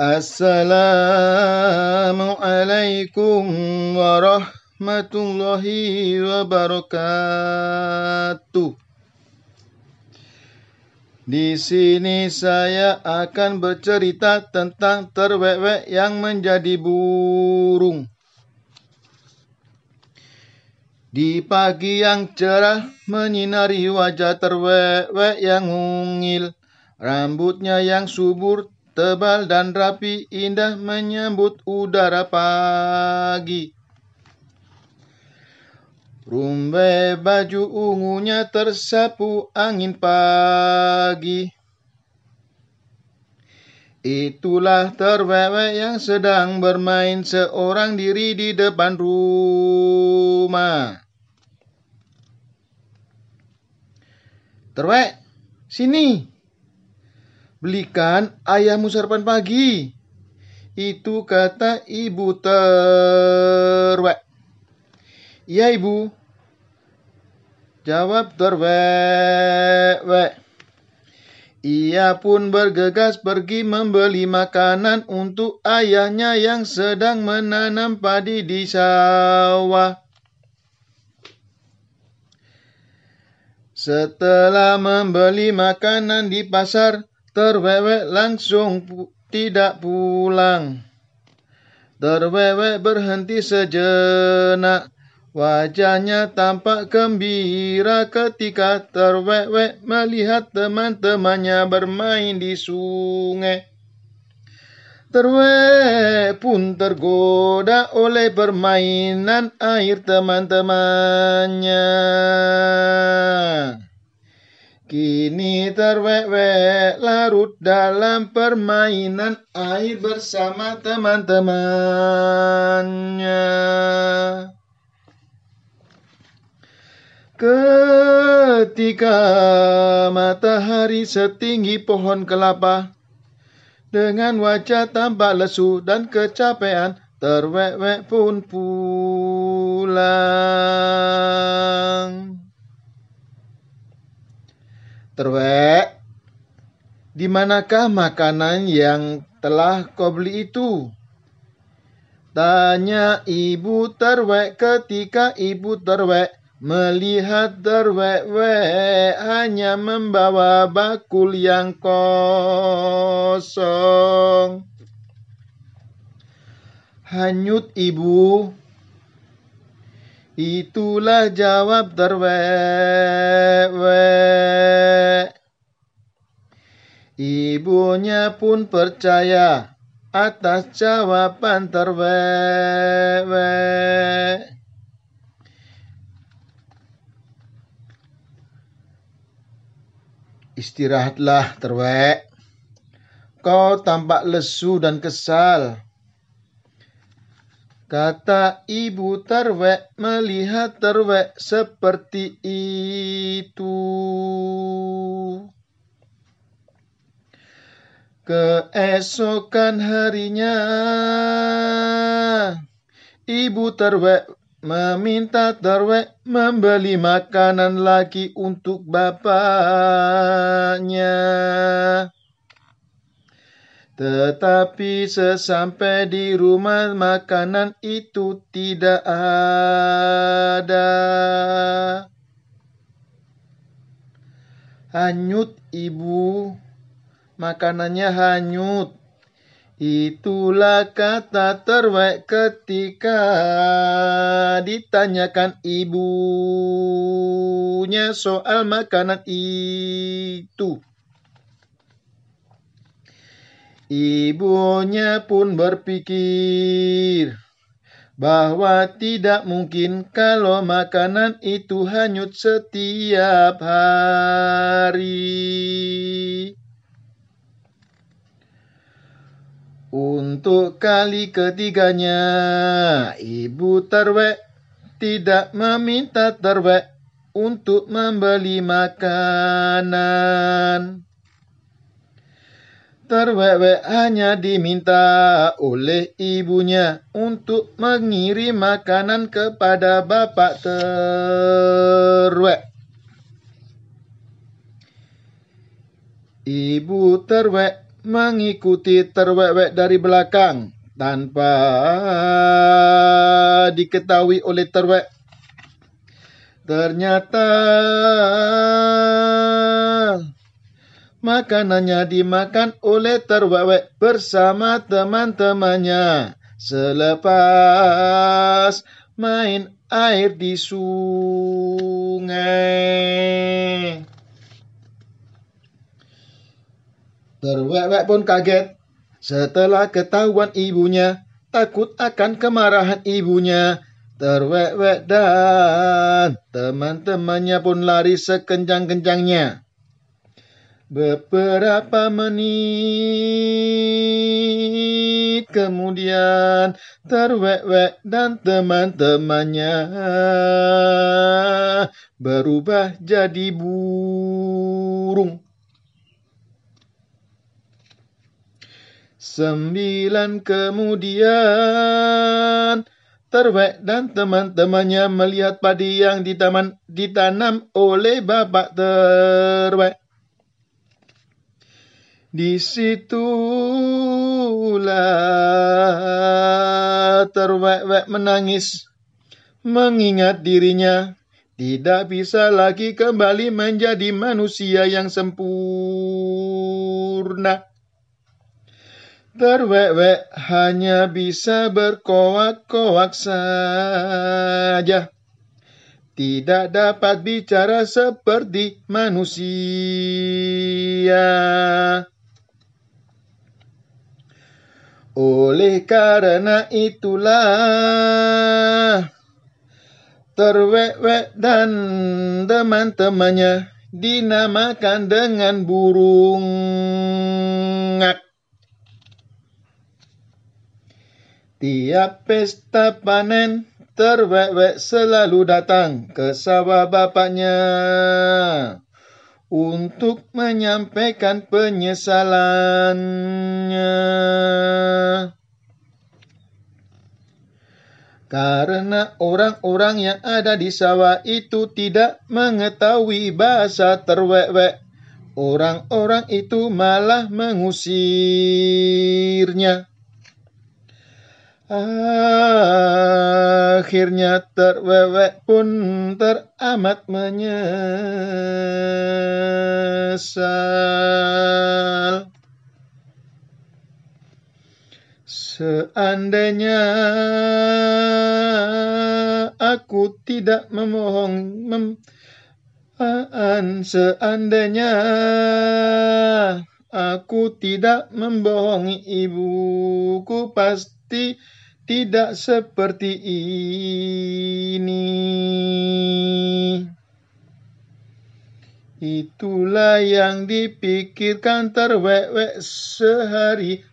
Assalamualaikum warahmatullahi wabarakatuh. Di sini saya akan bercerita tentang terwek yang menjadi burung. Di pagi yang cerah menyinari wajah terwek yang mungil, rambutnya yang subur, tebal dan rapi, indah menyambut udara pagi. Rumbai baju ungunya tersapu angin pagi. Itulah terwewe yang sedang bermain seorang diri di depan rumah. Terwek, sini. Belikan ayahmu sarapan pagi. Itu kata ibu terwek. Iya ibu, Jawab terwek. Ia pun bergegas pergi membeli makanan untuk ayahnya yang sedang menanam padi di sawah. Setelah membeli makanan di pasar, terwewek langsung pu tidak pulang. Terwewek berhenti sejenak Wajahnya tampak gembira ketika terwek melihat teman-temannya bermain di sungai. Terwek pun tergoda oleh permainan air teman-temannya. Kini terwek larut dalam permainan air bersama teman-temannya. Ketika matahari setinggi pohon kelapa, dengan wajah tampak lesu dan kecapean, terwek-wek pun pulang. Terwek, di manakah makanan yang telah kau beli itu? Tanya ibu terwek ketika ibu terwek Melihat terwek-wek hanya membawa bakul yang kosong. Hanyut ibu, itulah jawab terwek-wek. Ibunya pun percaya atas jawaban terwek-wek. Istirahatlah, terwek. Kau tampak lesu dan kesal. Kata ibu terwek melihat terwek seperti itu. Keesokan harinya, ibu terwek meminta terwek membeli makanan lagi untuk bapaknya. Tetapi sesampai di rumah makanan itu tidak ada. Hanyut ibu, makanannya hanyut. Itulah kata terbaik ketika ditanyakan ibunya soal makanan itu. Ibunya pun berpikir bahwa tidak mungkin kalau makanan itu hanyut setiap hari. Untuk kali ketiganya, Ibu Terwek tidak meminta Terwek untuk membeli makanan. Terwek hanya diminta oleh ibunya untuk mengirim makanan kepada bapak terwek. Ibu terwek mengikuti terwek-wek dari belakang tanpa diketahui oleh terwek. Ternyata makanannya dimakan oleh terwek bersama teman-temannya selepas main air di sungai. Terwek pun kaget setelah ketahuan ibunya, takut akan kemarahan ibunya. Terwek dan teman-temannya pun lari sekencang-kencangnya. Beberapa menit kemudian terwek dan teman-temannya berubah jadi burung. Sembilan kemudian Terwek dan teman-temannya melihat padi yang di taman ditanam oleh bapak Terwek. Di situlah terwek-wek menangis, mengingat dirinya tidak bisa lagi kembali menjadi manusia yang sempurna. Terwek-wek hanya bisa berkoak-koak saja tidak dapat bicara seperti manusia. Oleh karena itulah terwek dan teman-temannya dinamakan dengan burung Tiap pesta panen terwek selalu datang ke sawah bapaknya untuk menyampaikan penyesalannya. Karena orang-orang yang ada di sawah itu tidak mengetahui bahasa terwek orang-orang itu malah mengusirnya. Akhirnya terwewek pun teramat menyesal. Seandainya aku tidak memohon mem, seandainya aku tidak membohongi ibuku pasti tidak seperti ini. Itulah yang dipikirkan terwek-wek sehari-hari.